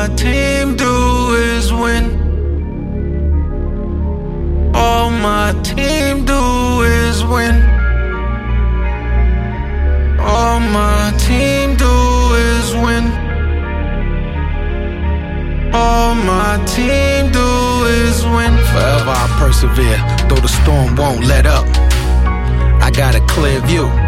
my team do is win. All my team do is win. All my team do is win. All my team do is win. Forever I persevere, though the storm won't let up. I got a clear view.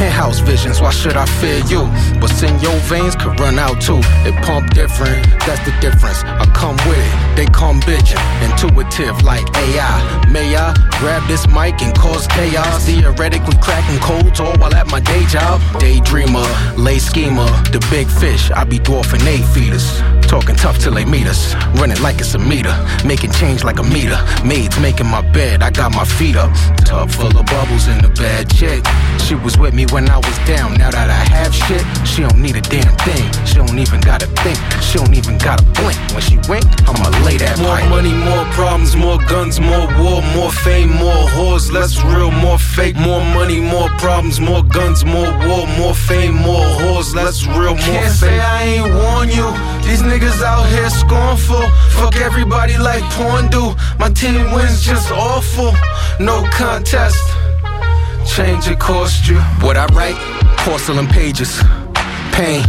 Penthouse visions, why should I fear you? What's in your veins could run out too. It pump different, that's the difference. I come with it, they come bitchin'. Intuitive like AI. May I grab this mic and cause chaos? Theoretically cracking codes all while at my day job. Daydreamer, lay schemer, the big fish. I be dwarfing eight feeders. Talking tough till they meet us. Running like it's a meter. Making change like a meter. Maids making my bed, I got my feet up. Tub full of bubbles in the bad chick. She was with me when I was down. Now that I have shit, she don't need a damn thing. She don't even gotta think. She don't even gotta blink. When she wink, I'ma lay that. Money, more problems, more guns, more war, more fame, more whores, less real, more fake. More money, more problems, more guns, more war, more fame, more whores, less real, more Can't say. I ain't warn you. These niggas out here scornful. Fuck everybody like porn do. My team wins just awful. No contest. Change it cost you. What I write? Porcelain pages. Pain.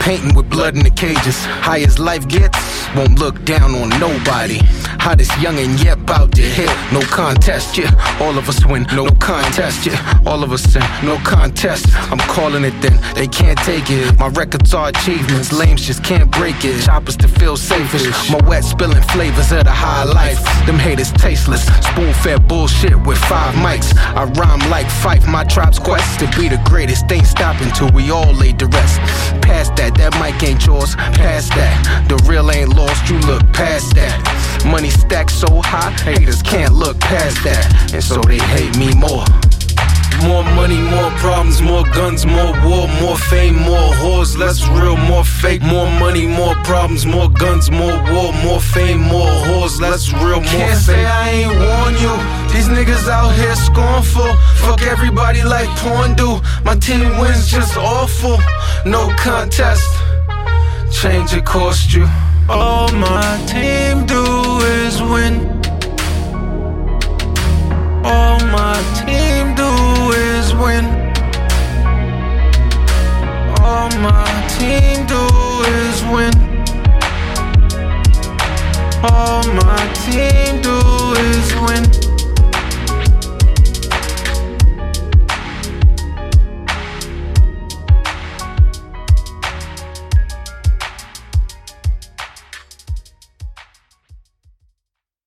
Painting with blood in the cages. High as life gets, won't look down on nobody. Hottest young and yet bout to hit. No contest, yeah. All of us win. No contest, yeah. All of us sin. No contest. I'm calling it then. They can't take it. My records are achievements. Lames just can't break it. Choppers to feel safest. My wet spilling flavors of the high life. Them haters tasteless. Spoon fed bullshit with five mics. I rhyme like Phife. My tribe's quest to be the greatest. Ain't stopping till we all lay to rest. Past that, that mic ain't yours. Past that, the real ain't lost. You look past that. Money stacked so high, haters can't look past that. And so they hate me more. More money, more problems, more guns, more war, more fame, more whores, less real, more fake. More money, more problems, more guns, more war, more fame, more whores, less real, more Can't say. I ain't warn you. These niggas out here scornful. Fuck everybody like porn do. My team wins just awful. No contest. Change it cost you. All my team do is win. All my team do is win. All my team do is win. All my team do is win.